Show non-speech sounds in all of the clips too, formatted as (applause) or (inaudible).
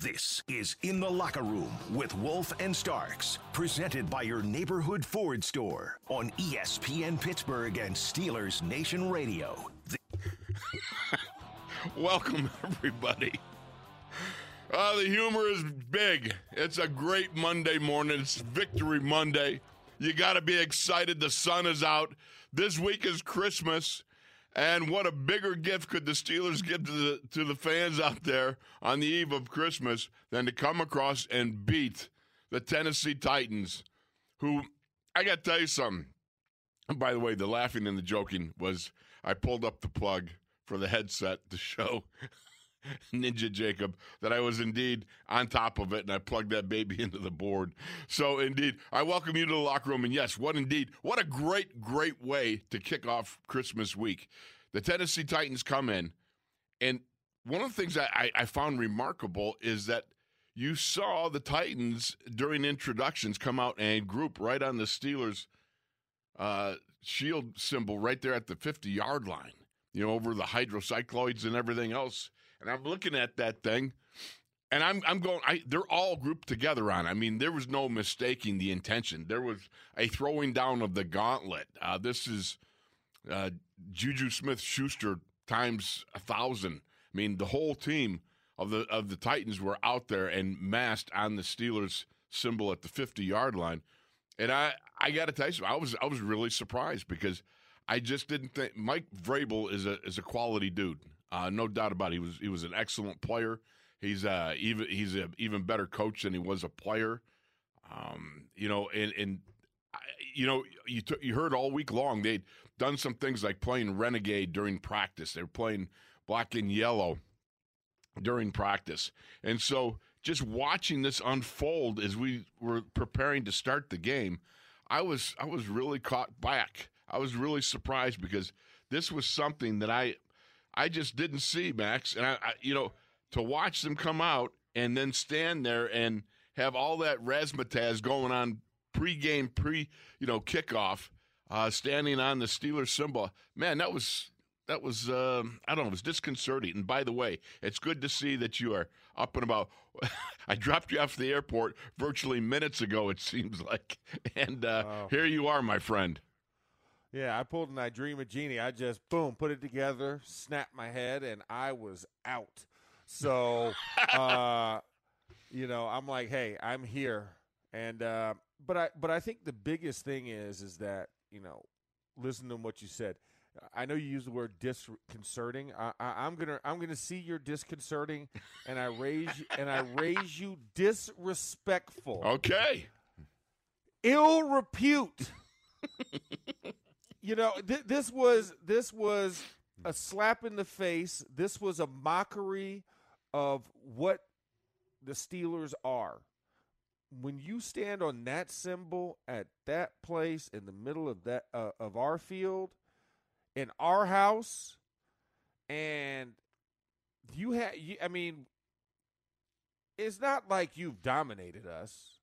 This is In the Locker Room with Wolf and Starks, presented by your neighborhood Ford store on ESPN Pittsburgh and Steelers Nation Radio. (laughs) Welcome, everybody. Uh, the humor is big. It's a great Monday morning. It's Victory Monday. You got to be excited. The sun is out. This week is Christmas. And what a bigger gift could the Steelers give to the to the fans out there on the eve of Christmas than to come across and beat the Tennessee Titans, who I got to tell you something. And by the way, the laughing and the joking was I pulled up the plug for the headset to show (laughs) Ninja Jacob that I was indeed on top of it and I plugged that baby (laughs) into the board. So, indeed, I welcome you to the locker room. And yes, what indeed, what a great, great way to kick off Christmas week. The Tennessee Titans come in, and one of the things I, I found remarkable is that you saw the Titans during introductions come out and group right on the Steelers' uh, shield symbol right there at the 50 yard line, you know, over the hydrocycloids and everything else. And I'm looking at that thing, and I'm I'm going. I, they're all grouped together on. I mean, there was no mistaking the intention. There was a throwing down of the gauntlet. Uh, this is uh, Juju Smith Schuster times a thousand. I mean, the whole team of the of the Titans were out there and massed on the Steelers symbol at the 50 yard line. And I I got to tell you, I was I was really surprised because I just didn't think Mike Vrabel is a is a quality dude. Uh, no doubt about it. He was he was an excellent player. He's uh, even he's an even better coach than he was a player. Um, you know, and and you know you t- you heard all week long they'd done some things like playing renegade during practice. They were playing black and yellow during practice, and so just watching this unfold as we were preparing to start the game, I was I was really caught back. I was really surprised because this was something that I I just didn't see, Max. And I, I, you know, to watch them come out and then stand there and have all that razzmatazz going on pre-game, pre, you know, kickoff, uh, standing on the Steelers symbol. Man, that was that was uh, I don't know, it was disconcerting. And by the way, it's good to see that you are up and about. (laughs) I dropped you off the airport virtually minutes ago. It seems like, (laughs) and uh, wow. here you are, my friend. Yeah, I pulled an I Dream a Jeannie. I just boom, put it together, snapped my head, and I was out. So, (laughs) uh, you know, I'm like, hey, I'm here, and uh, but I but I think the biggest thing is is that you know, listen to what you said. I know you use the word disconcerting. I, I, am gonna I'm gonna see you're disconcerting, and I raise and I raise you disrespectful. Okay. Ill repute. (laughs) you know, th- this was this was a slap in the face. This was a mockery of what the Steelers are. When you stand on that symbol at that place in the middle of that uh, of our field, in our house, and you have, I mean, it's not like you've dominated us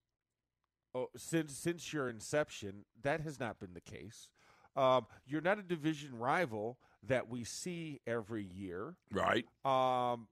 oh, since since your inception. That has not been the case. Um, you're not a division rival that we see every year. Right. Um,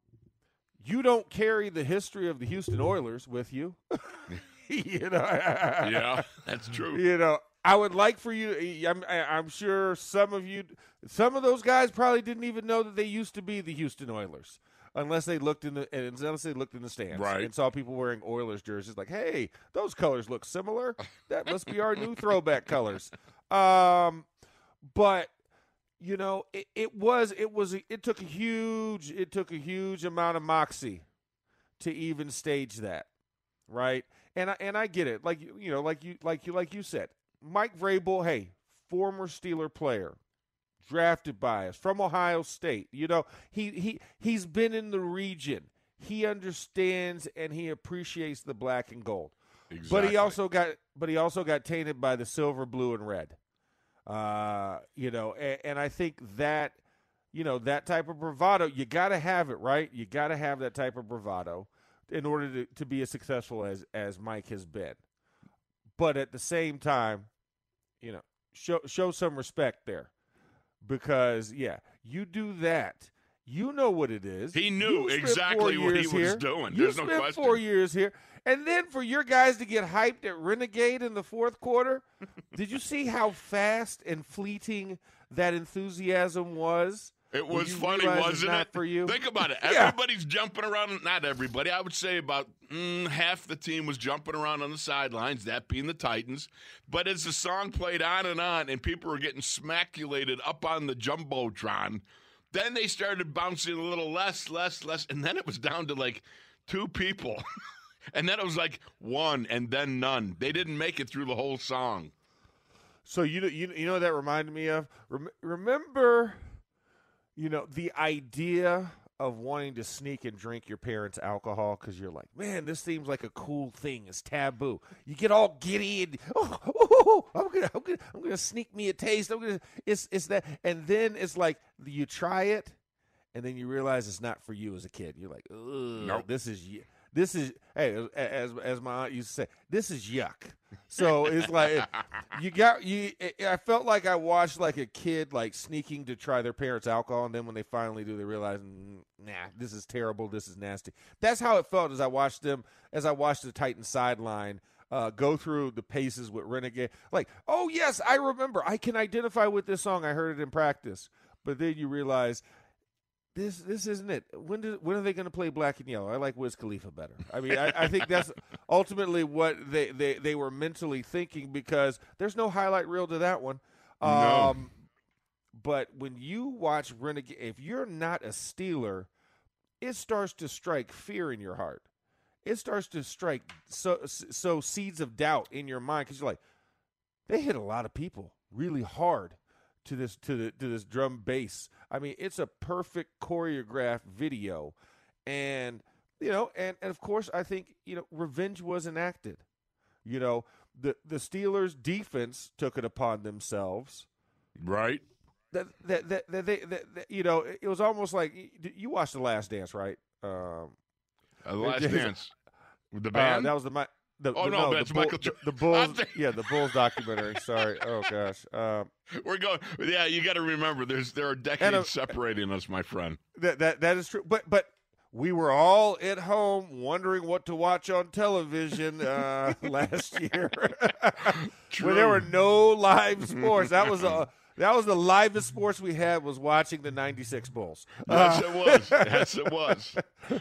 you don't carry the history of the Houston Oilers with you. (laughs) you know. yeah, that's (laughs) true. You know, I would like for you. I'm, I'm sure some of you, some of those guys probably didn't even know that they used to be the Houston Oilers, unless they looked in the unless they looked in the stands right. and saw people wearing Oilers jerseys. Like, hey, those colors look similar. That must be our new throwback colors. Um, but you know, it, it was it was it took a huge it took a huge amount of moxie to even stage that, right? and I, and I get it. Like you know, like you like you like you said, Mike Vrabel, hey, former Steeler player, drafted by us from Ohio State. You know, he he he's been in the region. He understands and he appreciates the black and gold. Exactly. But he also got but he also got tainted by the silver, blue, and red. Uh, you know, and, and I think that you know that type of bravado you got to have it right. You got to have that type of bravado in order to, to be as successful as as Mike has been. But at the same time, you know, show show some respect there because yeah, you do that. You know what it is. He knew exactly what he was here. doing. You There's no spent question. four years here, and then for your guys to get hyped at Renegade in the fourth quarter, (laughs) did you see how fast and fleeting that enthusiasm was? It was funny, wasn't it? for you? Think about it. (laughs) Yeah. Everybody's jumping around. Not everybody. I would say about mm, half the team was jumping around on the sidelines, that being the Titans. But as the song played on and on, and people were getting smaculated up on the jumbotron, then they started bouncing a little less, less, less, and then it was down to like two people. (laughs) and then it was like one, and then none. They didn't make it through the whole song. So you you you know that reminded me of. Rem- remember, you know, the idea of wanting to sneak and drink your parents' alcohol because you're like, man, this seems like a cool thing. It's taboo. You get all giddy and oh, oh, oh, oh, I'm gonna, I'm gonna, I'm gonna sneak me a taste. I'm gonna, it's, it's that, and then it's like you try it, and then you realize it's not for you as a kid. You're like, Ugh, Nope. this is, this is, hey, as as my aunt used to say, this is yuck. So it's like you got you. I felt like I watched like a kid like sneaking to try their parents' alcohol, and then when they finally do, they realize, "Mm, nah, this is terrible. This is nasty. That's how it felt as I watched them, as I watched the titan sideline. Uh, go through the paces with Renegade. Like, oh yes, I remember. I can identify with this song. I heard it in practice. But then you realize this this isn't it. When do, when are they going to play Black and Yellow? I like Wiz Khalifa better. I mean, I, I think that's (laughs) ultimately what they, they, they were mentally thinking because there's no highlight reel to that one. No. Um, but when you watch Renegade, if you're not a Steeler, it starts to strike fear in your heart. It starts to strike so so seeds of doubt in your mind because you're like, they hit a lot of people really hard to this to the to this drum bass. I mean, it's a perfect choreographed video, and you know, and and of course, I think you know, revenge was enacted. You know, the the Steelers' defense took it upon themselves Right? that that that, that they that, that- you know, it was almost like you watched the Last Dance, right? Um, Uh, the last dance. The uh, band? that was the mi- the, Oh, the, no, the that's Bull- Michael the, Jo- the I Bulls, (laughs) think- yeah, the Bulls documentary. Sorry, oh gosh, um, We're going. Yeah, you got to remember. There's there are decades a- separating us, my friend. that that that is true. But but we were all at home wondering what to watch on television uh, (laughs) last year, (laughs) when there were no live sports. That was a that was the livest sports we had was watching the '96 Bulls. Yes, Uh, it was. (laughs) Yes, it was.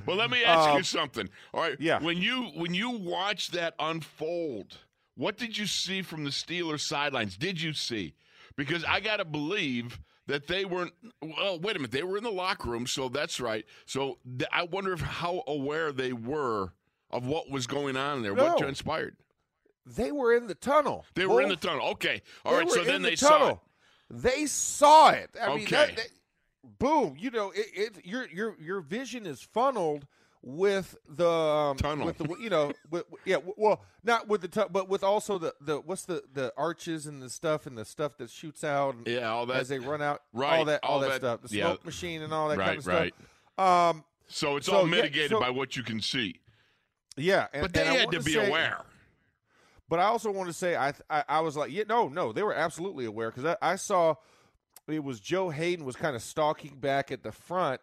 But let me ask you Um, something. All right. yeah. When you when you watch that unfold, what did you see from the Steelers sidelines? Did you see? Because I got to believe that they weren't. Well, wait a minute. They were in the locker room, so that's right. So th- I wonder if how aware they were of what was going on there, No. what transpired. they were in the tunnel. They were in the tunnel. Okay. All they right. So then the they saw it. They saw it. I mean, that, Okay. that- boom. You know, it, it your your your vision is funneled with the um, Tunnel. with the you know (laughs) with, yeah well not with the tu- but with also the the what's the the arches and the stuff and the stuff that shoots out and Yeah, all that. as they run out all Right, that all, all that, that- stuff the yeah. smoke machine and all that right, kind of right. stuff. Um, So it's So, all yeah, mitigated so- by what you can see. yeah, and, But they had to be say- aware. But I also want to say I, I I was like yeah no no they were absolutely aware because I, I saw it was Joe Haden was kind of stalking back at the front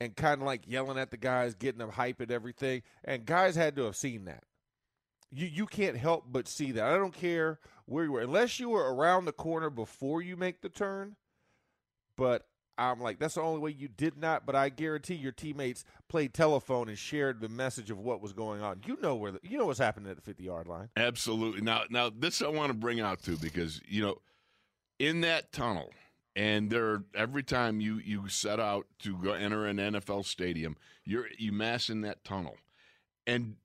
and kind of like yelling at the guys, getting them hype and everything, and guys had to have seen that. You you can't help but see that. I don't care where you were unless you were around the corner before you make the turn. But I'm like that's the only way you did not. But I guarantee your teammates played telephone and shared the message of what was going on. You know where the, you know what's happening at the 50 yard line. Absolutely. Now, now this I want to bring out too because you know, in that tunnel, and there every time you you set out to go enter an NFL stadium, you're you mass in that tunnel, and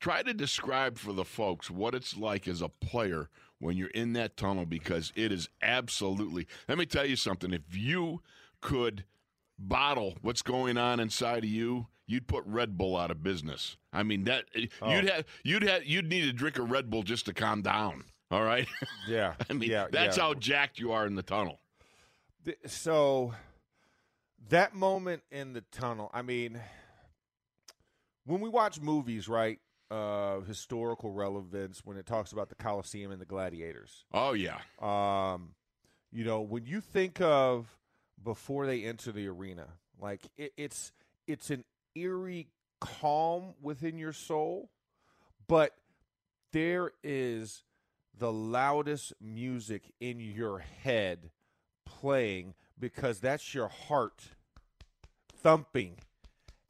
try to describe for the folks what it's like as a player when you're in that tunnel because it is absolutely. Let me tell you something. If you could bottle what's going on inside of you, you'd put Red Bull out of business. I mean that Oh. you'd have you'd have you'd need to drink a Red Bull just to calm down. All right. (laughs) Yeah. I mean yeah, that's yeah. how jacked you are in the tunnel. So that moment in the tunnel i mean when we watch movies right uh historical relevance when it talks about the coliseum and the gladiators Oh yeah. um you know when you think of before they enter the arena like it, it's it's an eerie calm within your soul but there is the loudest music in your head playing because that's your heart thumping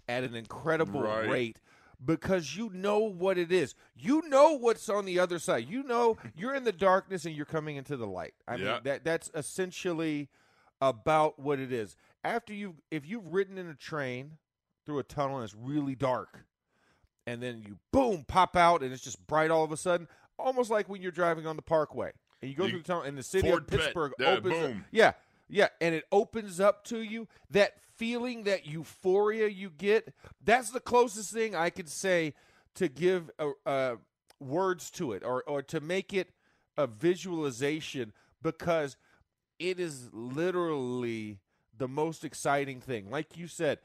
at an incredible Right. rate because you know what it is. You know what's on the other side. You know you're in the darkness and you're coming into the light. I Yeah. mean that that's essentially about what it is. After you if you've ridden in a train through a tunnel and it's really dark and then you boom pop out and it's just bright all of a sudden, almost like when you're driving on the parkway and you go You- through the tunnel and the city Ford of Pittsburgh opens up- yeah, yeah, and it opens up to you. That feeling, that euphoria you get, that's the closest thing I could say to give a, uh, words to it or, or to make it a visualization because it is literally the most exciting thing. Like you said,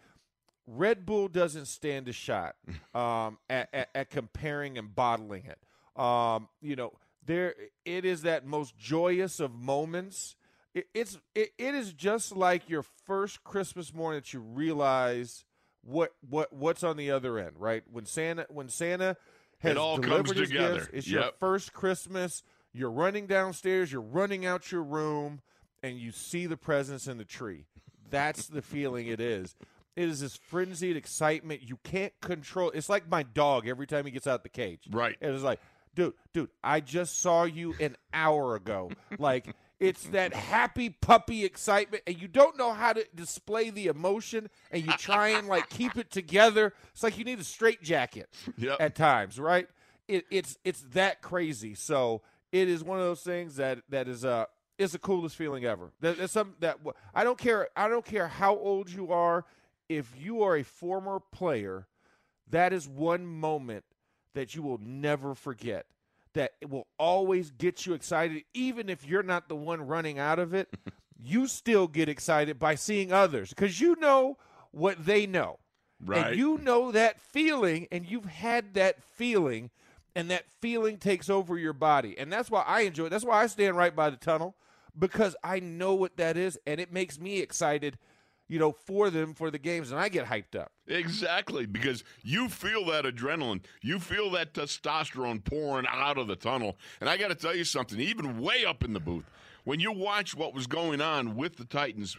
Red Bull doesn't stand a shot (laughs) um, at, at, at comparing and bottling it. Um, you know, there it is that most joyous of moments. It, it's it, it is just like your first Christmas morning that you realize what what what's on the other end, right? When Santa when Santa has It all delivered comes his together. gifts, it's your first Christmas. You're running downstairs, you're running out your room, and you see the presents in the tree. That's the feeling it is. It is this frenzied excitement you can't control. It's like my dog every time he gets out the cage. Right. It was like, dude, dude, I just saw you an hour ago. Like it's that happy puppy excitement, and you don't know how to display the emotion, and you try and like keep it together. It's like you need a straitjacket Yep. at times, right? It, it's it's that crazy. So it is one of those things that that is uh it's the coolest feeling ever. That, that's something that I don't care. I don't care how old you are. If you are a former player, that is one moment that you will never forget. That it will always get you excited, even if you're not the one running out of it. (laughs) you still get excited by seeing others because you know what they know. Right. And you know that feeling, and you've had that feeling, and that feeling takes over your body. And that's why I enjoy it. That's why I stand right by the tunnel because I know what that is, and it makes me excited, you know, for them for the games, and I get hyped up. Exactly, because you feel that adrenaline, you feel that testosterone pouring out of the tunnel. And I got to tell you something, even way up in the booth, when you watch what was going on with the Titans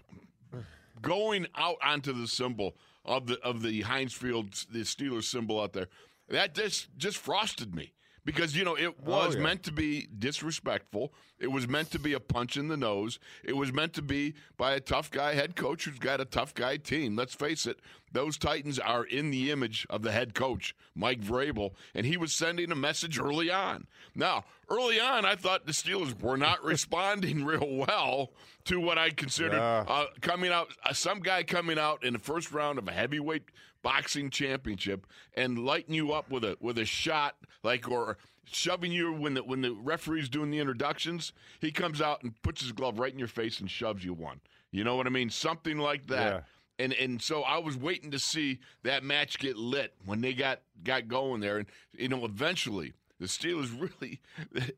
going out onto the symbol of the of the Heinz Field, the Steelers symbol out there, that just just frosted me. Because you know it was yeah. meant to be disrespectful. It was meant to be a punch in the nose. It was meant to be by a tough guy head coach who's got a tough guy team. Let's face it; those Titans are in the image of the head coach, Mike Vrabel, and he was sending a message early on. Now, early on, I thought the Steelers were not (laughs) responding real well to what I considered Yeah. uh, coming out. Uh, some guy coming out in the first round of a heavyweight boxing championship and lighting you up with a with a shot like or shoving you when the when the referee's doing the introductions he comes out and puts his glove right in your face and shoves you one. You know what i mean? Something like that. Yeah. and and so i was waiting to see that match get lit when they got got going there. And you know eventually the Steelers (laughs) really,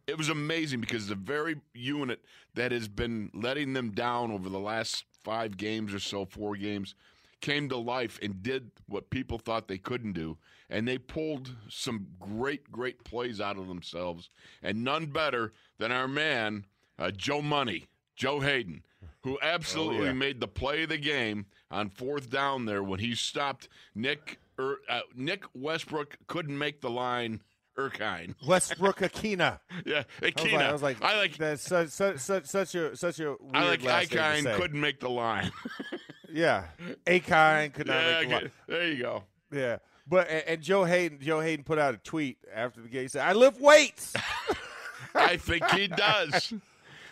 it was amazing because the very unit that has been letting them down over the last five games or so, four games, came to life and did what people thought they couldn't do. And they pulled some great, great plays out of themselves. And none better than our man, uh, Joe Money, Joe Haden, who absolutely yeah. made the play of the game on fourth down there when he stopped Nick. Er, uh, Nick Westbrook couldn't make the line. Erkine, (laughs) Westbrook Ikhine. yeah, I was Ikhine. like, I was like, I like, that's such, such, such, such a such a I like last name to Icon say. couldn't make the line. (laughs) Yeah, Akine could not yeah, make line. there you go. Yeah. But and, and Joe Haden, Joe Haden put out a tweet after the game. He said, "I lift weights." (laughs) I think he does.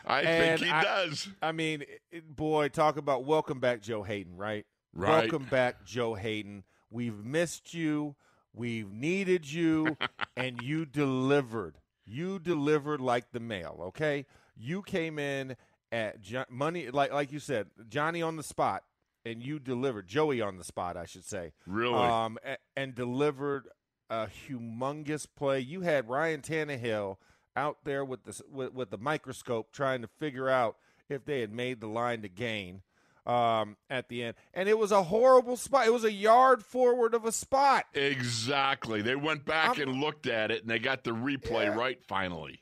I And think he I- does. I mean, it- boy, talk about welcome back, Joe Haden, right? Right. Welcome back, Joe Haden. We've missed you. We've needed you, (laughs) and you delivered. You delivered like the mail. Okay, you came in at jo- money, like like you said, Johnny on the spot, and you delivered. Joey on the spot, I should say. Really? Um, a- and delivered a humongous play. You had Ryan Tannehill out there with the with, with the microscope trying to figure out if they had made the line to gain um, at the end, and it was a horrible spot. It was a yard forward of a spot. exactly. They went back I'm- and looked at it, and they got the replay Yeah. right finally.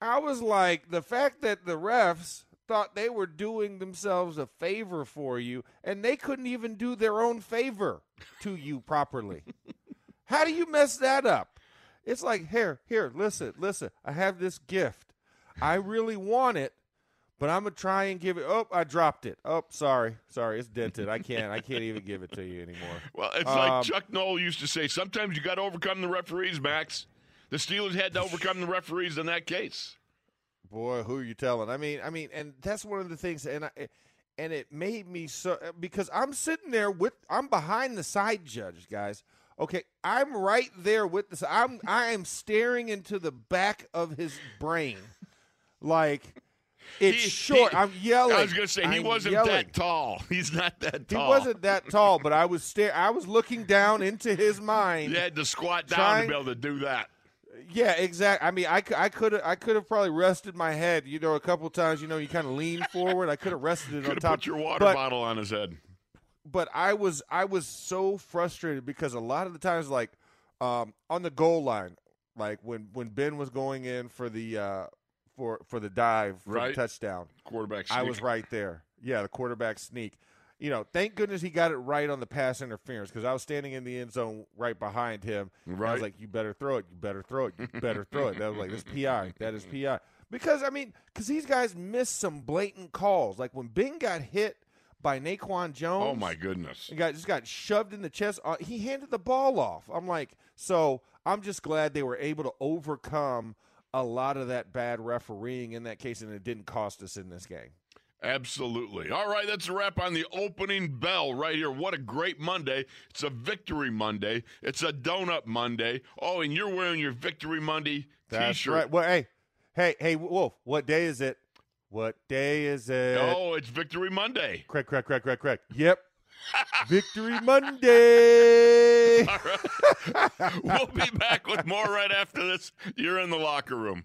I was like, the fact that the refs thought they were doing themselves a favor for you, and they couldn't even do their own favor to you properly. (laughs) How do you mess that up? It's like, here, here, listen, listen. I have this gift. I really want it, but I'm gonna try and give it. Oh, I dropped it. Oh, sorry, sorry, it's dented. I can't, I can't even give it to you anymore. (laughs) Well, it's Um, like Chuck Noll used to say sometimes you got to overcome the referees, Max. The Steelers had to overcome the referees in that case. Boy, who are you telling? I mean, I mean, and that's one of the things, and I, and it made me so because I'm sitting there with I'm behind the side judge, guys. Okay, I'm right there with the. I'm I am staring into the back of his brain, like it's He- short. he- I'm yelling. I was going to say he I'm wasn't yelling. that tall. (laughs) He's not that tall. He wasn't that tall, but I was stare. I was looking down into his (laughs) mind. You had to squat down Trying- to be able to do that. Yeah, exactly. I mean, I, I could have I could have probably rested my head, you know, a couple times. You know, you kind of lean forward. I could have rested it on top. put your water but, bottle on his head. But I was I was so frustrated because a lot of the times, like um, on the goal line, like when when Ben was going in for the uh, for for the dive for Right. the touchdown, Quarterback. I was right there. Yeah, the quarterback sneak. You know, thank goodness he got it right on the pass interference because I was standing in the end zone right behind him. And I was like, "You better throw it. You better throw it. You better throw it." That was like, "This PI. That is PI." Because I mean, because these guys missed some blatant calls. Like when Ben got hit by Naquan Jones. Oh my goodness. He got just got shoved in the chest. Uh, he handed the ball off. I'm like, so I'm just glad they were able to overcome a lot of that bad refereeing in that case, and it didn't cost us in this game. Absolutely. All right, that's a wrap on the opening bell right here. What a great Monday. It's a victory Monday. It's a donut Monday. Oh, and you're wearing your victory Monday That's t-shirt. right. Well, hey, hey, hey, Wolf. What day is it? What day is it? Oh, it's victory Monday. Craig, Craig, Craig, Craig, Craig. Yep. (laughs) Victory Monday. (laughs) All right. we'll be back with more right after this. You're in the locker room.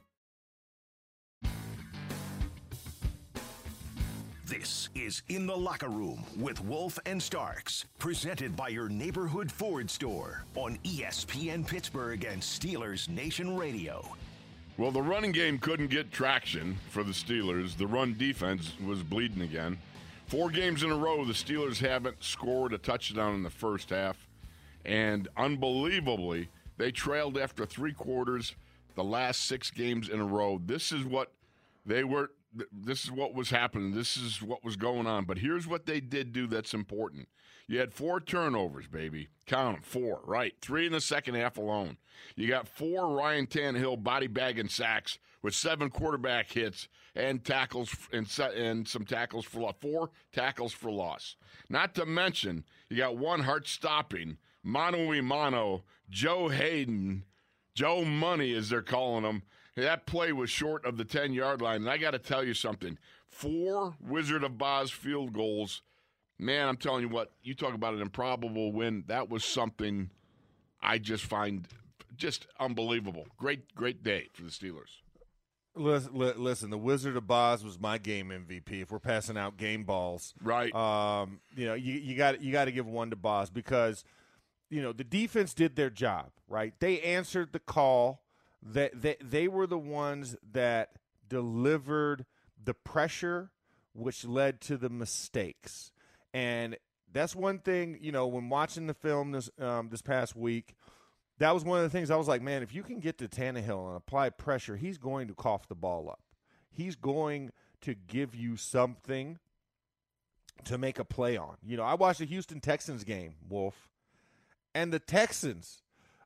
is In the Locker Room with Wolf and Starks, presented by your neighborhood Ford store on ESPN Pittsburgh and Steelers Nation Radio. Well, the running game couldn't get traction for the Steelers. The run defense was bleeding again. Four games in a row, the Steelers haven't scored a touchdown in the first half. And unbelievably, they trailed after three quarters the last six games in a row. This is what they were. Th- This is what was happening. This is what was going on. But here's what they did do that's important. You had four turnovers, baby. Count them, four, right? Three in the second half alone. You got four Ryan Tannehill body bagging sacks with seven quarterback hits and tackles and, and some tackles for loss. Four tackles for loss. Not to mention, you got one heart stopping, mano a mano, Joe Haden, Joe Money, as they're calling him. That play was short of the 10 yard line. And I got to tell you something four Wizard of Boz field goals. Man, I'm telling you what, you talk about an improbable win. That was something I just find just unbelievable. Great, great day for the Steelers. Listen, listen, the Wizard of Boz was my game MVP. If we're passing out game balls, Right. Um, you know, you you got you got to give one to Boz because you know the defense did their job. Right, they answered the call. That they, they were the ones that delivered the pressure, which led to the mistakes. And that's one thing. You know, when watching the film this um, this past week that was one of the things I was like, man, if you can get to Tannehill and apply pressure, he's going to cough the ball up. He's going to give you something to make a play on. You know, I watched the Houston Texans game, Wolf, and the Texans,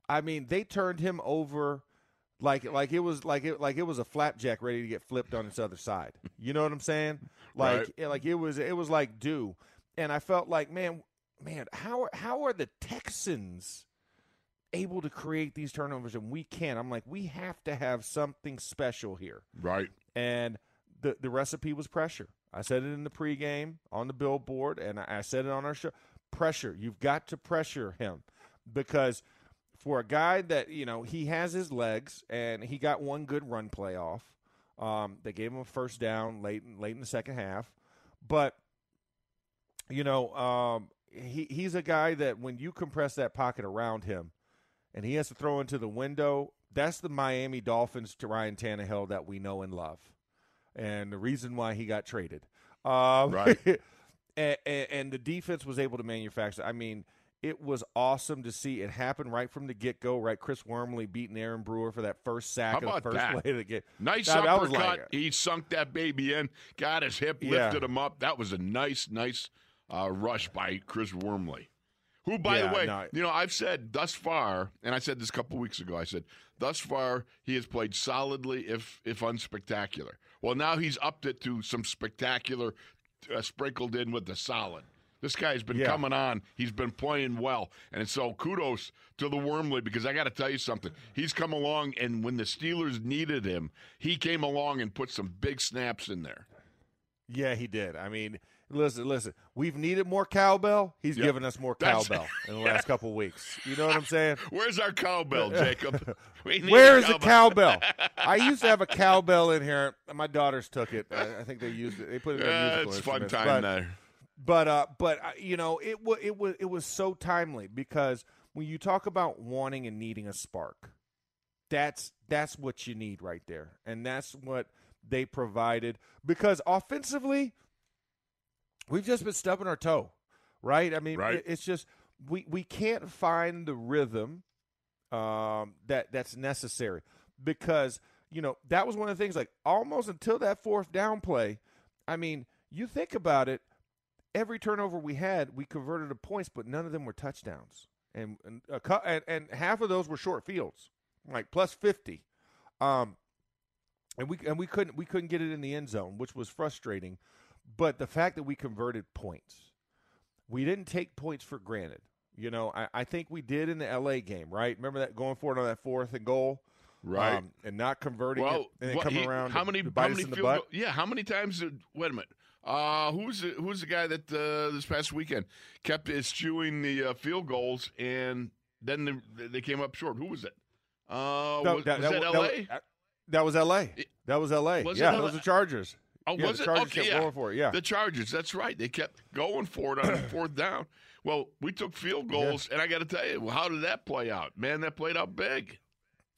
I mean, they turned him over like like it was like it like it was a flapjack ready to get flipped on its other side. You know what I'm saying? (laughs) Like Right. like it was it was like do. And I felt like, man, man, how how are the Texans able to create these turnovers and we can't? I'm like, we have to have something special here. right. And the the recipe was pressure. I said it in the pregame on the billboard, and I I said it on our show. Pressure. You've got to pressure him because for a guy that you know he has his legs, and he got one good run play off. Um, they gave him a first down late in- late in the second half, but you know um, he he's a guy that when you compress that pocket around him, and he has to throw into the window. That's the Miami Dolphins to Ryan Tannehill that we know and love, and the reason why he got traded. Um, Right. (laughs) and, and the defense was able to manufacture. I mean, it was awesome to see it happen right from the get go. Right, Chris Wormley beating Aaron Brewer for that first sack How of the first that? play of the game. Nice was uppercut. like- he sunk that baby in, got his hip, Yeah. lifted him up. That was a nice, nice uh, rush by Chris Wormley. Who, by Yeah, the way, no. you know, I've said thus far, and I said this a couple weeks ago. I said thus far he has played solidly, if if unspectacular. Well, now he's upped it to some spectacular, uh, sprinkled in with the solid. This guy's been Yeah. coming on. He's been playing well, and so kudos to the Wormley because I got to tell you something. He's come along, and when the Steelers needed him, he came along and put some big snaps in there. Yeah, he did. I mean, listen, listen. We've needed more cowbell. He's Yep. given us more cowbell (laughs) in the last couple weeks. You know what I'm saying? (laughs) Where's our cowbell, (laughs) Jacob? We need Where the cowbell. I used to have a cowbell in here. My daughters took it. I, think they used it. They put it in their Yeah, musical it's fun time But- there. But uh, but uh, you know, it was it was it was so timely because when you talk about wanting and needing a spark, that's that's what you need right there, and that's what they provided. Because offensively, we've just been stubbing our toe, right? I mean, Right. it- it's just we we can't find the rhythm um, that that's necessary because you know that was one of the things. Like almost until that fourth down play, I mean, you think about it. Every turnover we had, we converted to points, but none of them were touchdowns, and and a, cou- and, and half of those were short fields, like plus fifty. Um, and we and we couldn't we couldn't get it in the end zone, which was frustrating. But the fact that we converted points, we didn't take points for granted. You know, I, I think we did in the LA game, right? Remember that going for it on that fourth and goal, Right. Um, and not converting well, it, and then what- coming he- around. How many? to How many us in the field butt. goal- Yeah. How many times? Did, wait a minute. Uh, who's the, who's the guy that uh, this past weekend kept eschewing the uh, field goals and then the, they came up short? Who was it? Uh, No, was, was that, wa- L.A.? That, that was L.A. That was L.A. Was yeah, those are Chargers. Oh, yeah, was the it? Chargers okay, kept yeah. going for it. Yeah, The Chargers. That's right. They kept going for it on (clears throat) fourth down. Well, we took field goals, and I got to tell you, how did that play out? Man, that played out big.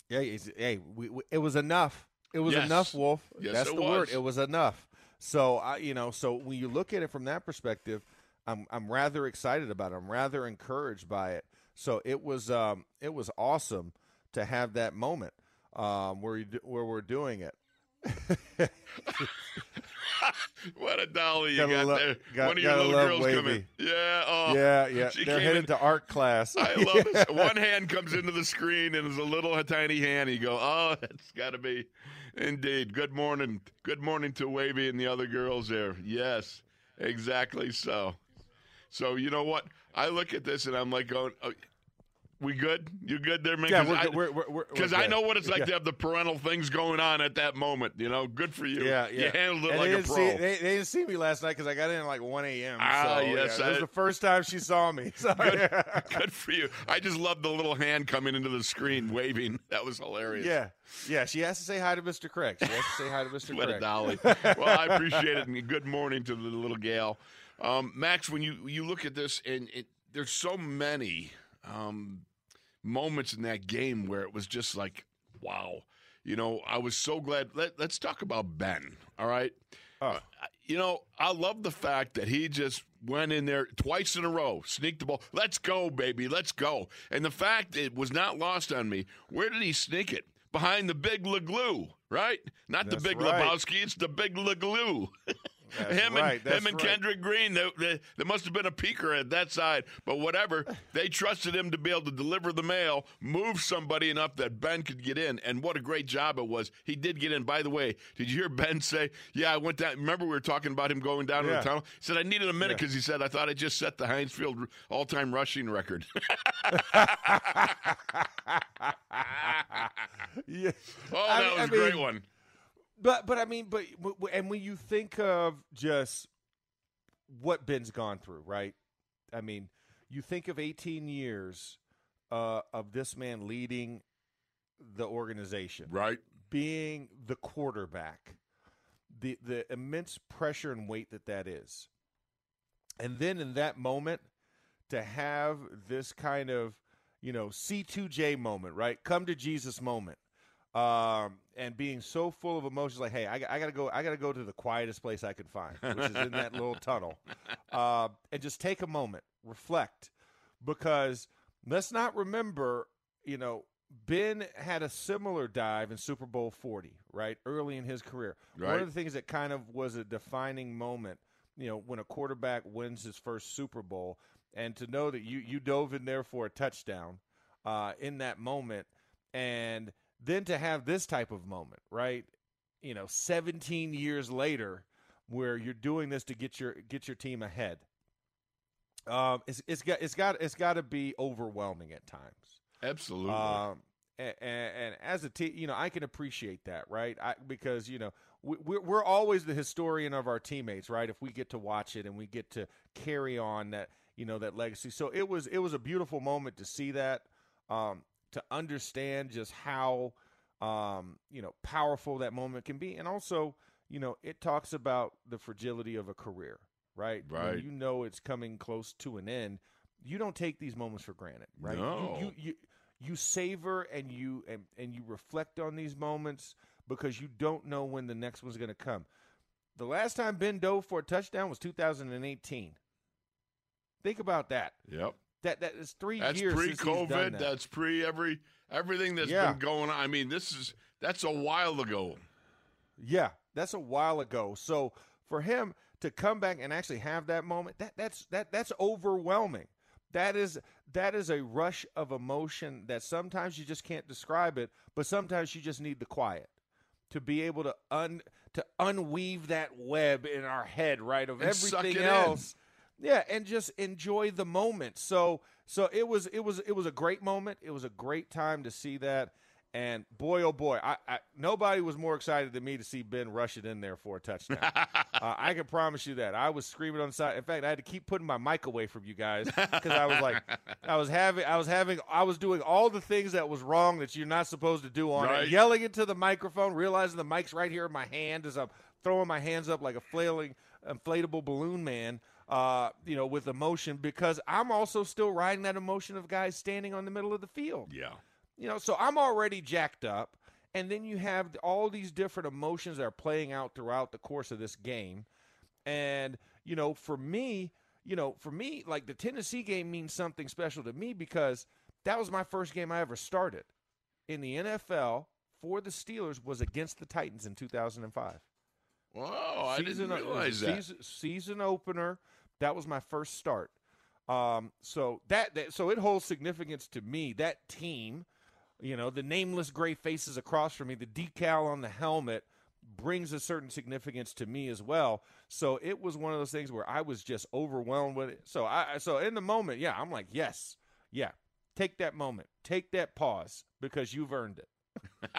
Yeah, hey, we, we, it was enough. It was Yes. enough, Wolf. Yes, That's it the word. was. It was enough. So I, you know, so when you look at it from that perspective, I'm I'm rather excited about it. I'm rather encouraged by it. So it was um it was awesome to have that moment um where you do, where we're doing it. (laughs) What a dolly you Gotta got lo- there. got- One of your little girls. Wavy. Yeah. Oh, yeah, yeah. They're headed in- to art class. I (laughs) love this. One hand comes into the screen and is a little tiny hand. And You go, oh, (laughs) that's got to be, indeed. Good morning, good morning to Wavy and the other girls there. Yes, exactly so. So you know what? I look at this and I'm like going, oh, We good? You good there, man? Yeah, 'Cause we're I- good. Because I know what it's like Yeah. to have the parental things going on at that moment. You know, good for you. Yeah, yeah. You handled it And like a pro. See, they, they didn't see me last night because I got in at like 1 a.m. Ah, so, yes, yeah, I- It was the first time she saw me. (laughs) So, yeah. good for you. I just love the little hand coming into the screen waving. (laughs) That was hilarious. yeah, yeah. She has to say hi to Mr. Craig. She has to say hi to Mr. What a dolly. (laughs) well, I appreciate it, and good morning to the little gal. Um, Max, when you you look at this, and it, there's so many um, moments in that game where it was just like, wow. You know, I was so glad. Let, let's talk about Ben. All right. Oh. You know, I love the fact that he just went in there twice in a row, sneaked the ball. Let's go, baby. Let's go. And the fact it was not lost on me. Where did he sneak it? Behind the big Leglue, right? Not the big right. Lebowski. It's the big Leglue. (laughs) That's him right, and him and right. Kendrick Green. They, they, there must have been a peeker at that side, but whatever. They trusted him to be able to deliver the mail, move somebody enough that Ben could get in, and what a great job it was. He did get in. By the way, did you hear Ben say, "Yeah, I went down." Remember we were talking about him going down to the tunnel. He said, "I needed a minute Yeah. because he said I thought I just set the Heinz Field all-time rushing record." (laughs) (laughs) Yeah. oh, I- that was I a great one. But but I mean, but and when you think of just what Ben's gone through, right? I mean, you think of 18 years uh, of this man leading the organization, Right. being the quarterback, the the immense pressure and weight that that is, and then in that moment to have this kind of you know C2J moment, right? Come to Jesus moment. Um, and being so full of emotions, like, hey, I, I gotta go, I gotta go to the quietest place I could find, which is in that little (laughs) tunnel, uh, and just take a moment, reflect, because let's not remember, you know, Ben had a similar dive in Super Bowl 40, right? Early in his career. One of the things that kind of was a defining moment, you know, when a quarterback wins his first Super Bowl, and to know that you, you dove in there for a touchdown uh, in that moment, and then to have this type of moment, right? You know, 17 years later, where you're doing this to get your get your team ahead. Um, it's it's got it's got it's got to be overwhelming at times. Absolutely. Um, and, and as a team, you know, I can appreciate that, right? I, because you know, we, we're we're always the historian of our teammates, right? If we get to watch it and we get to carry on that, you know, that legacy. So it was it was a beautiful moment to see that, um, to understand just how, um, you know, powerful that moment can be, and also, you know, it talks about the fragility of a career, right? When Right. you know it's coming close to an end. You don't take these moments for granted, right? No. You, you, you you savor and you and, and you reflect on these moments because you don't know when the next one's going to come. The last time Ben dove for a touchdown was 2018. Think about that. yep. That that is three That's years done pre-COVID. that. That's pre every everything that's Yeah. been going on. I mean, this is that's a while ago. Yeah, that's a while ago. So for him to come back and actually have that moment, that that's that that's overwhelming. That is that is a rush of emotion that sometimes you just can't describe it, but sometimes you just need the quiet to be able to un to unweave that web in our head, right, of And everything else. in. Yeah, and just enjoy the moment. So so it was it was it was a great moment. It was a great time to see that. And boy, oh boy, I, I nobody was more excited than me to see Ben rush it in there for a touchdown. (laughs) uh, I can promise you that. I was screaming on the side. In fact, I had to keep putting my mic away from you guys because I was like, I was having, I was having, I was doing all the things that was wrong that you're not supposed to do on Right. it, yelling into the microphone, realizing the mic's right here in my hand as I'm throwing my hands up like a flailing inflatable balloon man. Uh, you know, with emotion because I'm also still riding that emotion of guys standing on the middle of the field. Yeah. You know, so I'm already jacked up, and then you have all these different emotions that are playing out throughout the course of this game. And, you know, for me, you know, for me, like the Tennessee game means something special to me because that was my first game I ever started in the NFL for the Steelers was against the Titans in 2005 Wow, I didn't realize that. season, season opener. That was my first start. Um, so that, that so it holds significance to me. That team, you know, the nameless gray faces across from me, the decal on the helmet brings a certain significance to me as well. So it was one of those things where I was just overwhelmed with it. So I so in the moment, yeah, I'm like, yes, yeah, Take that moment. Take that pause because you've earned it. (laughs)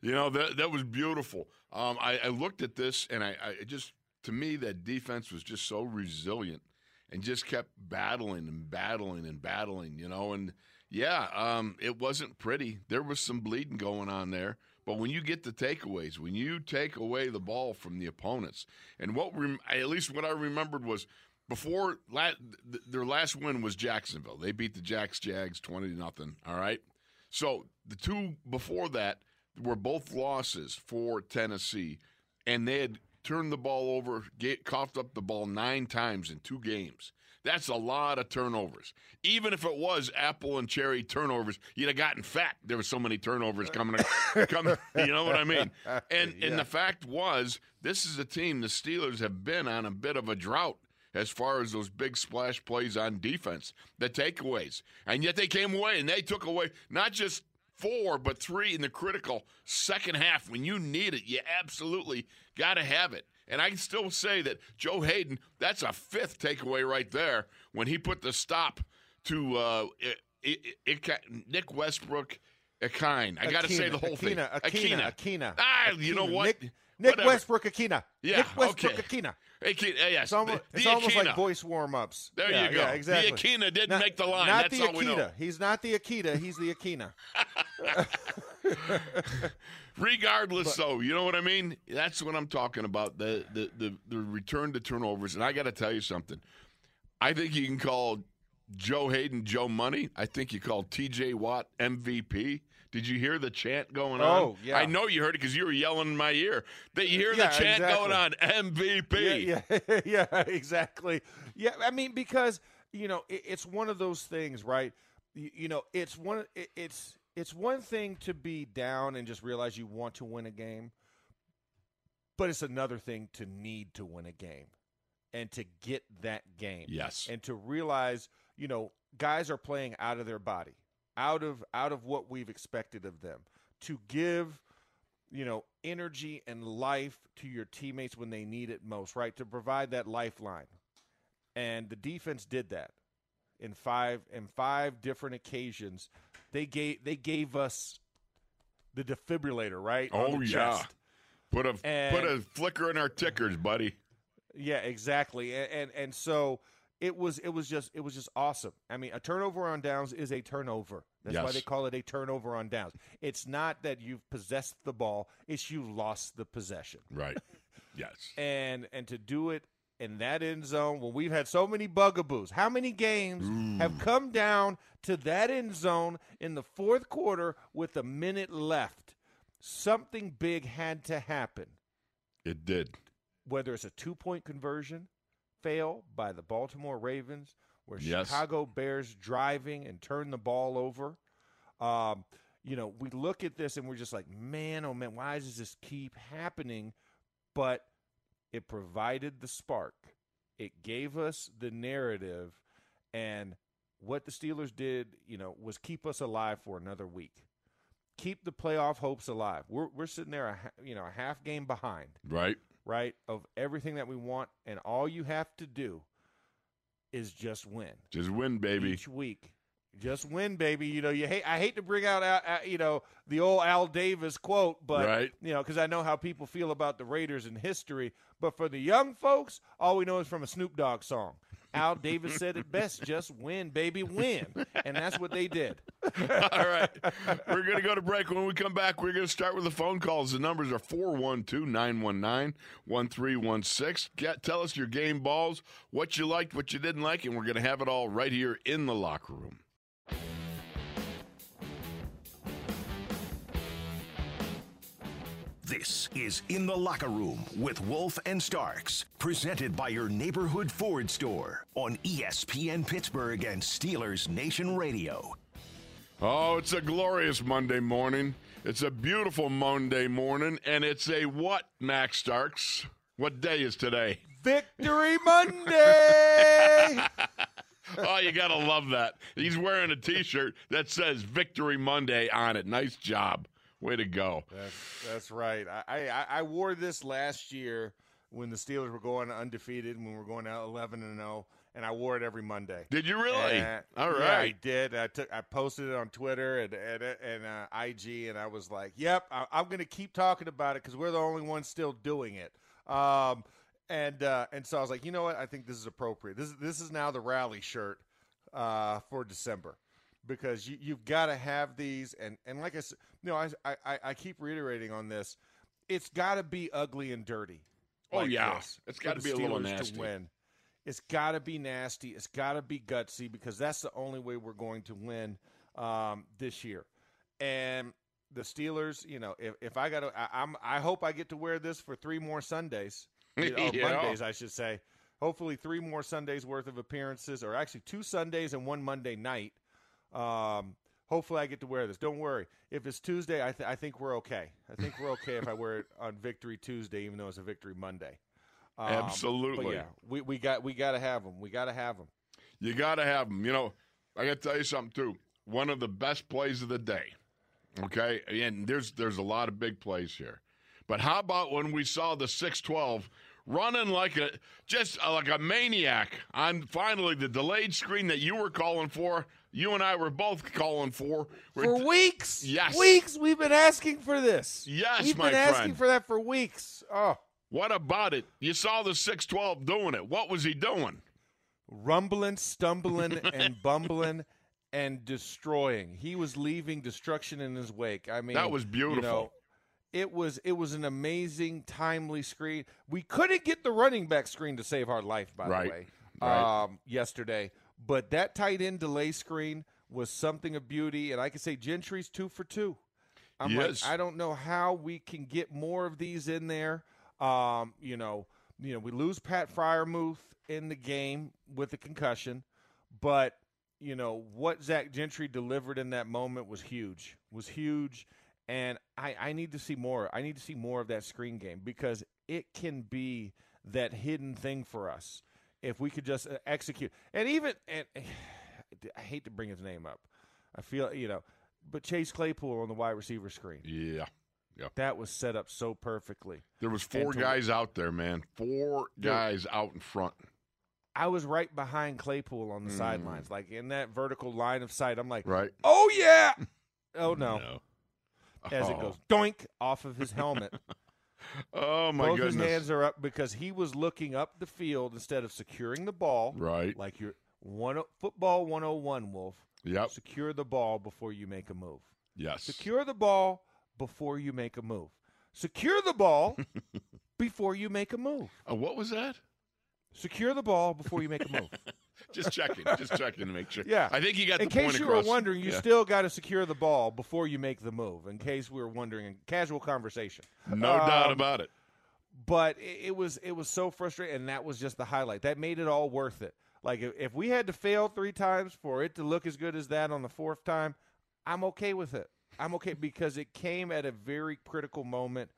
you know that that was beautiful. Um, I, I, looked at this and I, I, just to me that defense was just so resilient and just kept battling and battling and battling. You know, and yeah, um, it wasn't pretty. There was some bleeding going on there. But when you get the takeaways, when you take away the ball from the opponents, and what rem- at least what I remembered was before la- th- their last win was Jacksonville. They beat the Jacks Jags twenty to nothing. All right, so the two before that were both losses for Tennessee, and they had turned the ball over, get, coughed up the ball nine times in two games. That's a lot of turnovers. Even if it was apple and cherry turnovers, you'd have gotten fat. There were so many turnovers coming. coming you know what I mean? (laughs) And yeah. and the fact was, this is a team the Steelers have been on a bit of a drought as far as those big splash plays on defense, the takeaways, and yet they came away and they took away not just four, but three in the critical second half when you need it. You absolutely got to have it. And I can still say that Joe Haden, that's a fifth takeaway right there when he put the stop to uh, it, it, it, Nick Westbrook. Akine. I got to say the whole Akina, thing. Akina, Akina, Akina. Ah, you know what? Nick, Nick Westbrook Akina. Yeah, Nick Westbrook okay. Akina. Akina, yes. It's almost, the, it's the almost like voice warm ups. There yeah, you go. Yeah, exactly. The Akina didn't not, make the line. Not That's the all we know. Akita. He's not the Akita. He's the Akina. (laughs) (laughs) Regardless, but, though, you know what I mean. That's what I'm talking about. The the the, the return to turnovers, and I got to tell you something. I think you can call Joe Haden Joe Money. I think you call T.J. Watt MVP. Did you hear the chant going on? Oh, yeah. I know you heard it because you were yelling in my ear. That you hear yeah, the chant exactly. going on, MVP. Yeah, yeah, (laughs) yeah, exactly. Yeah, I mean because you know it, it's one of those things, right? You, you know, it's one. It, it's it's one thing to be down and just realize you want to win a game, but it's another thing to need to win a game and to get that game. Yes. And to realize, you know, guys are playing out of their body, out of out of what we've expected of them. To give, you know, energy and life to your teammates when they need it most, right? To provide that lifeline. And the defense did that in five in five different occasions. They gave they gave us the defibrillator, right? Oh yeah. chest. Put a And- put a flicker in our tickers, buddy. Yeah, exactly. And, and and so it was it was just it was just awesome. I mean, a turnover on downs is a turnover. That's why they call it a turnover on downs. It's not that you've possessed the ball; it's you lost the possession. Right. (laughs) yes. And and to do it in that end zone when we've had so many bugaboos. How many games have come down to that end zone in the fourth quarter with a minute left? Something big had to happen It did. whether it's a two point conversion fail by the Baltimore Ravens, where Yes. Chicago Bears driving and turn the ball over. Um, you know, we look at this and we're just like, man, oh man, why does this keep happening? But it provided the spark. It gave us the narrative, and what the Steelers did, you know, was keep us alive for another week. Keep the playoff hopes alive. We're we're sitting there, a, you know, a half game behind Right. right, of everything that we want, and all you have to do is just win Just win, baby. each week. Just win, baby. You know, you hate. I hate to bring out, uh, you know, the old Al Davis quote, but Right. you know, because I know how people feel about the Raiders in history. But for the young folks, all we know is from a Snoop Dogg song. Al Davis said it best: "Just win, baby, win," and that's what they did. (laughs) All right. We're going to go to break. When we come back, we're going to start with the phone calls. The numbers are 412 919 1316. Tell us your game balls, what you liked, what you didn't like, and we're going to have it all right here in the locker room. This is In the Locker Room with Wolf and Starks, presented by your neighborhood Ford store on ESPN Pittsburgh and Steelers Nation Radio. Oh, it's a glorious Monday morning. It's a beautiful Monday morning, and it's a what, Max Starks? What day is today? Victory Monday. (laughs) Oh, you got to love that. He's wearing a t shirt that says Victory Monday on it. Nice job. Way to go. That's that's right. I, I I wore this last year when the Steelers were going undefeated when we were going out eleven and zero, and I wore it every Monday. Did you really? And- All Yeah, I did. I took. I posted it on Twitter and and, and uh, IG, and I was like, "Yep, I, I'm going to keep talking about it because we're the only ones still doing it." Um, and uh, and so I was like, you know what? I think this is appropriate. This is this is now the rally shirt uh, for December because you you've got to have these, and and like I said, you know, I I, I keep reiterating on this. It's got to be ugly and dirty. Oh, like yeah. this It's gotta the be a little nasty. to win. It's got to be nasty. It's got to be gutsy because that's the only way we're going to win um, this year. And the Steelers, you know, if, if I got to, I'm, I hope I get to wear this for three more Sundays, (laughs) you know, Yeah. Mondays, I should say. Hopefully, three more Sundays worth of appearances, or actually two Sundays and one Monday night. Um, hopefully, I get to wear this. Don't worry. If it's Tuesday, I, th- I think we're okay. I think we're okay if I wear it on Victory Tuesday, even though it's a Victory Monday. Um, Absolutely. But yeah, we, we got we got to have them. We got to have them. You got to have them. You know, I got to tell you something too. One of the best plays of the day. Okay, and there's there's a lot of big plays here, but how about when we saw the six twelve running like a just uh, like a maniac on finally the delayed screen that you were calling for. You and I were both calling for. We're For weeks, Yes. weeks we've been asking for this. Yes, we've my been asking friend. for that for weeks. Oh, What about it? You saw the six twelve doing it. What was he doing? rumbling, stumbling, (laughs) and bumbling, and destroying. He was leaving destruction in his wake. I mean, That was you beautiful. know, it was it was an amazing, timely screen. We couldn't get the running back screen to save our life, by Right. the way, Right. um, yesterday. But that tight end delay screen was something of beauty, and I can say Gentry's two for two. I'm Yes. like, I don't know how we can get more of these in there. Um, you know, you know, we lose Pat Freiermuth in the game with a concussion, but you know what Zach Gentry delivered in that moment was huge. Was huge, and I, I need to see more. I need to see more of that screen game because it can be that hidden thing for us if we could just uh, execute. And even and (sighs) I hate to bring his name up. I feel you know, but Chase Claypool on the wide receiver screen Yeah. that was set up so perfectly. There was four to- guys out there, man. Four Dude. guys out in front. I was right behind Claypool on the sidelines, like in that vertical line of sight. I'm like, Right? oh yeah, (laughs) oh no, as it Oh. goes doink off of his helmet. (laughs) Oh my Both goodness! his hands are up because he was looking up the field instead of securing the ball. Right. like your one football 101, Wolf. Yep. Secure the ball before you make a move. Yes. Secure the ball before you make a move. Secure the ball (laughs) before you make a move. Uh, what was that? Secure the ball before you make a move. (laughs) (laughs) Just checking. just checking to make sure. Yeah. I think you got in the point case you across. were wondering, you Yeah. still got to secure the ball before you make the move. In case we were wondering, in casual conversation. No doubt Um, about it. But it, it was it was so frustrating, and that was just the highlight. That made it all worth it. Like if, if we had to fail three times for it to look as good as that on the fourth time, I'm okay with it. I'm okay because it came at a very critical moment,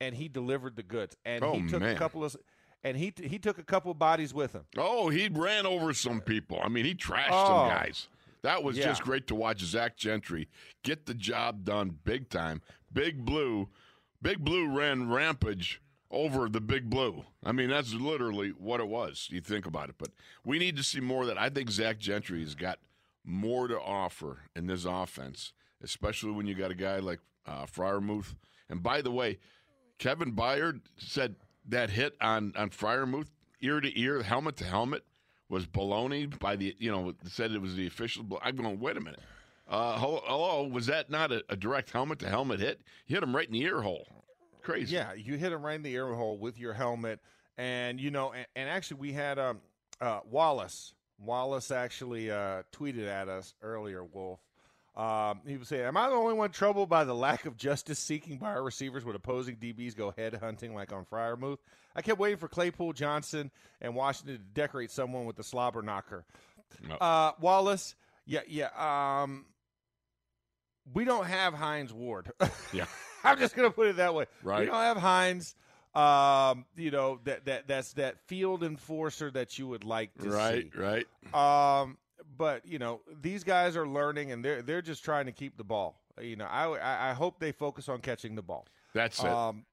and he delivered the goods. And Oh, he took man. a couple of, and he he took a couple of bodies with him. Oh, he ran over some people. I mean, he trashed Oh. some guys. That was Yeah. just great to watch Zach Gentry get the job done big time. Big Blue, Big Blue ran rampage over the Big Blue. I mean, that's literally what it was. You think about it, but we need to see more of that. I think Zach Gentry has got more to offer in this offense, especially when you got a guy like uh, Freiermuth. And by the way, Kevin Byard said that hit on on Freiermuth, ear to ear, helmet to helmet, was baloney by the you know said it was the official. I'm going, wait a minute. Uh, hello, was that not a, a direct helmet to helmet hit? You hit him right in the ear hole. Crazy. Yeah, you hit him right in the ear hole with your helmet, and you know, and, and actually, we had um, uh, Wallace. Wallace actually uh, tweeted at us earlier, Wolf. Um, he was saying, "Am I the only one troubled by the lack of justice seeking by our receivers when opposing DBs go head hunting like on Freiermuth? I kept waiting for Claypool, Johnson, and Washington to decorate someone with the slobber knocker." No. Uh, Wallace, yeah, yeah. Um, we don't have Hines Ward. (laughs) Yeah. I'm just gonna put it that way. Right, We don't have Hines. Um, you know that that that's that field enforcer that you would like to Right, see. Right, right. Um, but you know these guys are learning and they're they're just trying to keep the ball. You know, I I, hope they focus on catching the ball. That's it. Um,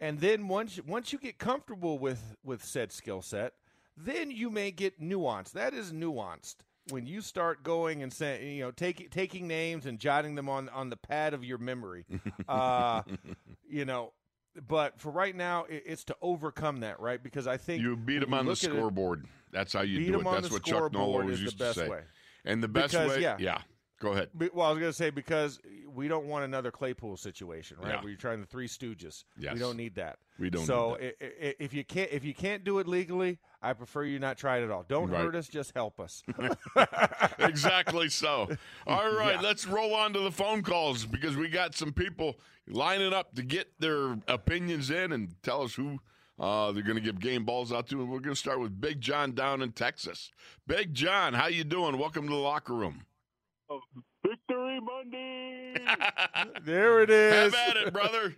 and then once once you get comfortable with with said skill set, then you may get nuanced. That is nuanced when you start going and saying, you know, taking taking names and jotting them on on the pad of your memory. (laughs) Uh, you know, but for right now, it's to overcome that, right? Because I think You beat them on the at it- scoreboard. That's how you do it. That's what Chuck Noll scoreboard always used to say. way. And the best Because, way, yeah. yeah. Go ahead. Well, I was going to say because we don't want another Claypool situation, right? Yeah. Where you're trying the Three Stooges. Yes. We don't need that. We don't So need i- i- if you can't if you can't do it legally, I prefer you not try it at all. Don't Right. hurt us, just help us. (laughs) (laughs) exactly so. All right, Yeah. let's roll on to the phone calls because we got some people lining up to get their opinions in and tell us who uh, they're going to give game balls out to. And we're going to start with Big John down in Texas. Big John, how you doing? Welcome to the locker room. Victory Monday. (laughs) there it is. Have at it, brother.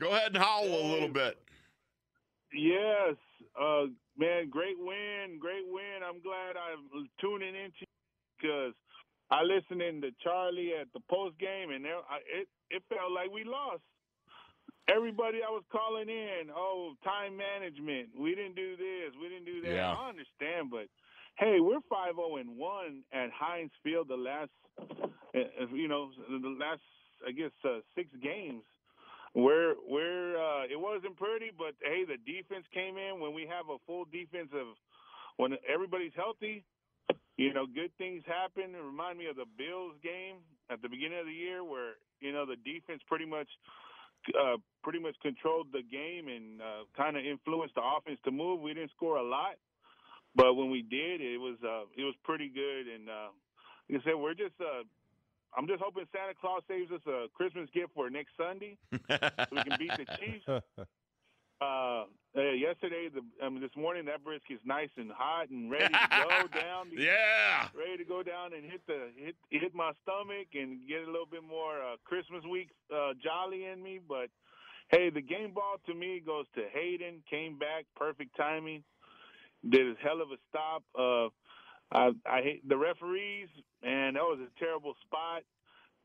Go ahead and howl a little bit. yes, uh, man, great win, great win. I'm glad I'm tuning into because I listened in to Charlie at the post game, and there, I, it it felt like we lost. Everybody I was calling in, oh, time management. We didn't do this. We didn't do that. Yeah. I understand, but hey, we're five zero and one at Heinz Field. The last, uh, you know, the last, I guess, uh, six games. We're we're uh, it wasn't pretty, but hey, the defense came in when we have a full defensive when everybody's healthy. You know, good things happen. It remind me of the Bills game at the beginning of the year, where you know the defense pretty much uh, pretty much controlled the game and uh, kind of influenced the offense to move. We didn't score a lot, but when we did, it was uh, it was pretty good. And uh, like I said, we're just uh, I'm just hoping Santa Claus saves us a Christmas gift for next Sunday (laughs) so we can beat the Chiefs. (laughs) Uh, yesterday, the I mean, this morning, that brisket's nice and hot and ready to go (laughs) down. Yeah. ready to go down and hit the hit hit my stomach and get a little bit more uh, Christmas week uh, jolly in me. But hey, the game ball to me goes to Haden. Came back, perfect timing. Did a hell of a stop. Uh, I, I hate the referees, and that was a terrible spot.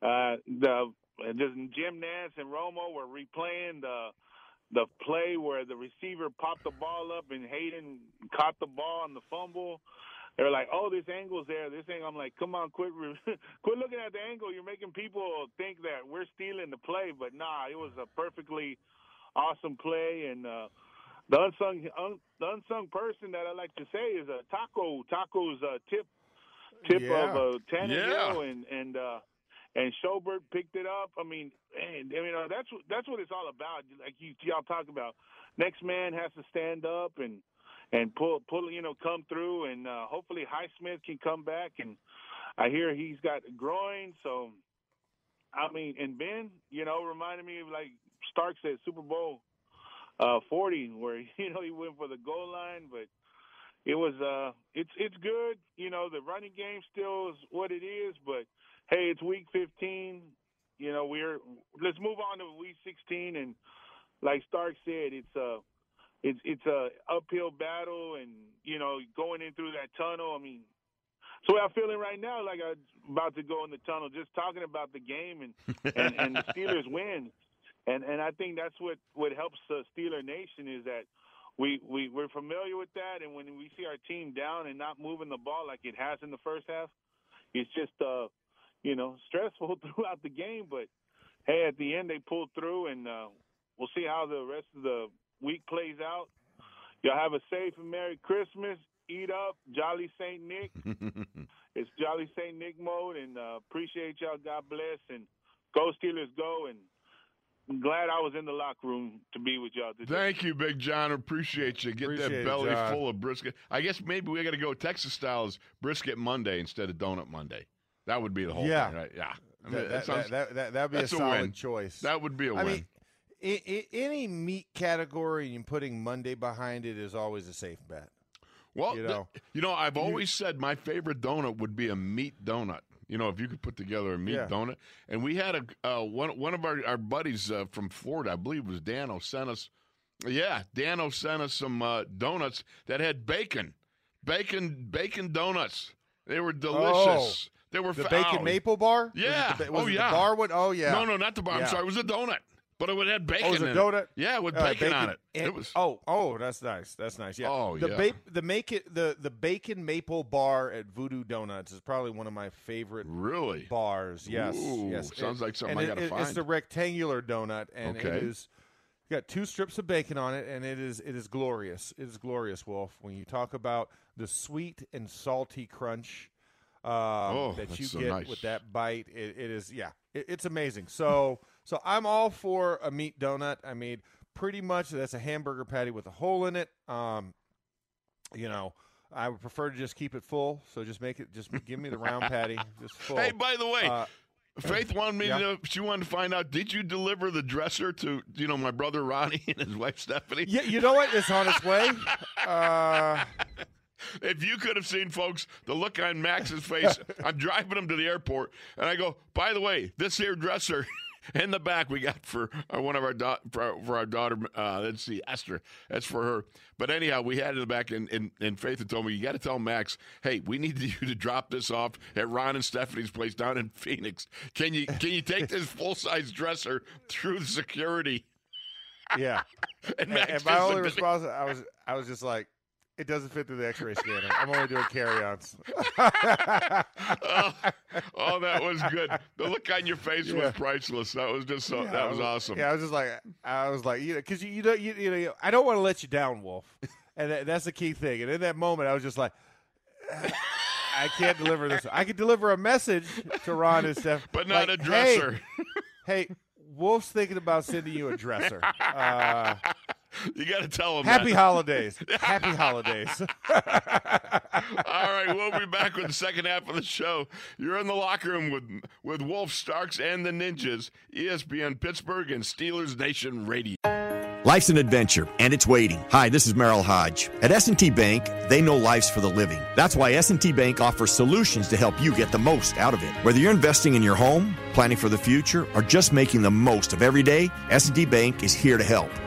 Uh, the just Jim Nantz and Romo were replaying the the play where the receiver popped the ball up and Haden caught the ball on the fumble. They were like, "Oh, this angle's there. This angle." I'm like, "Come on, quit, re- (laughs) quit looking at the angle. You're making people think that we're stealing the play." But nah, it was a perfectly awesome play. And uh, the unsung un, the unsung person that I like to say is a uh, Taco. Taco's uh, tip tip Yeah. of uh, Tannehill Yeah. and and uh, and Schobert picked it up. I mean, man, I mean uh, that's what that's what it's all about. Like you y'all talk about, next man has to stand up and and pull pull you know come through, and uh, hopefully Highsmith can come back. And I hear he's got a groin, so I mean, and Ben, you know, reminded me of like Stark said Super Bowl uh, 40, where (laughs) you know he went for the goal line, but it was uh, it's it's good. You know, the running game still is what it is, but hey, it's week 15. You know, we're let's move on to week 16, and like Stark said, it's a it's it's a uphill battle, and you know, going in through that tunnel. I mean, so I'm feeling right now like I'm about to go in the tunnel, just talking about the game and and, and the Steelers (laughs) win, and and I think that's what what helps uh, Steeler Nation is that we we we're familiar with that, and when we see our team down and not moving the ball like it has in the first half, it's just uh you know (laughs) stressful (laughs) throughout the game. But hey, at the end they pulled through, and uh, we'll see how the rest of the week plays out. Y'all have a safe and merry Christmas. Eat up, Jolly Saint Nick. (laughs) It's Jolly Saint Nick mode, and uh, appreciate y'all. God bless, and go Steelers, go! And glad I was in the locker room to be with y'all today. Thank you, Big John. Appreciate you. Get Appreciate that belly John. full of brisket. I guess maybe we got to go Texas style as brisket Monday instead of donut Monday. That would be the whole Yeah. thing, right? Yeah. I mean, That, that that, sounds- that, that, that'd be a that's a solid win. choice. that would be a I win. mean, I, I, any meat category and putting Monday behind it is always a safe bet. well, you th- know, you know, I've always said my favorite donut would be a meat donut. You know, if you could put together a meat Yeah. donut, and we had a uh, one one of our our buddies uh, from Florida, I believe it was Dano, sent us. Yeah, Dano sent us some uh, donuts that had bacon, bacon, bacon donuts. They were delicious. they were The fa- bacon oh, maple bar? Was it Yeah. the ba- Oh, yeah. Bar one? Oh, yeah. No, no, not the bar. I'm sorry. It was a donut. But it would have bacon Oh, it was a in donut? it. Yeah, with Uh, bacon, on it. and- it was. oh, oh, that's nice. That's nice. Yeah. Oh, the yeah. Ba- the make it the the bacon maple bar at Voodoo Donuts is probably one of my favorite Really? bars. Yes, Ooh, yes. sounds like something I gotta it- It's find. the rectangular donut, and it Okay. is got two strips of bacon on it, and it is it is glorious. It is glorious, Wolf. When you talk about the sweet and salty crunch um, Oh, that you so get nice. with that bite, it, it is yeah, it, it's amazing. So so I'm all for a meat donut. I mean, pretty much that's a hamburger patty with a hole in it. Um, you know. I would prefer to just keep it full, so just make it. Just give me the round patty, (laughs) just full. Hey, by the way, Uh, Faith wanted me yeah. to know. She wanted to find out. Did you deliver the dresser to you know my brother Ronnie and his wife Stephanie? Yeah, you know what? It's on its way. (laughs) Uh, If you could have seen, folks, the look on Max's face. (laughs) I'm driving him to the airport, and I go, by the way, this here dresser (laughs) in the back we got for uh, one of our da- for, our, daughter. Uh, let's see, Esther. That's for her. But anyhow, we had it in the back, and, and, and Faith had told me, you got to tell Max, hey, we need (laughs) you to drop this off at Ron and Stephanie's place down in Phoenix. Can you can you take this full size dresser through the security? yeah. (laughs) And And, Max and just my only looked at me. response, I was, I was just like, it doesn't fit through the X-ray scanner. I'm only doing carry-ons. oh, (laughs) oh, that was good. The look on your face Yeah. was priceless. That was just so. that was awesome. Yeah, I was just like, I was like, you know, because you, you know, you, you know, I don't want to let you down, Wolf, and that, that's the key thing. And in that moment, I was just like. (sighs) I can't deliver this. I could deliver a message to Ron and Steph, (laughs) But not like, a dresser. Hey, (laughs) hey, Wolf's thinking about sending you a dresser. Uh, You got to tell them. happy that. holidays. (laughs) Happy holidays. All right, we'll be back with the second half of the show. You're in the locker room with with Wolf Starks and the Ninjas, ESPN Pittsburgh and Steelers Nation Radio. Life's an adventure, and it's waiting. Hi, this is Merril Hoge. At S&T Bank, they know life's for the living. That's why S&T Bank offers solutions to help you get the most out of it. Whether you're investing in your home, planning for the future, or just making the most of every day, S&T Bank is here to help.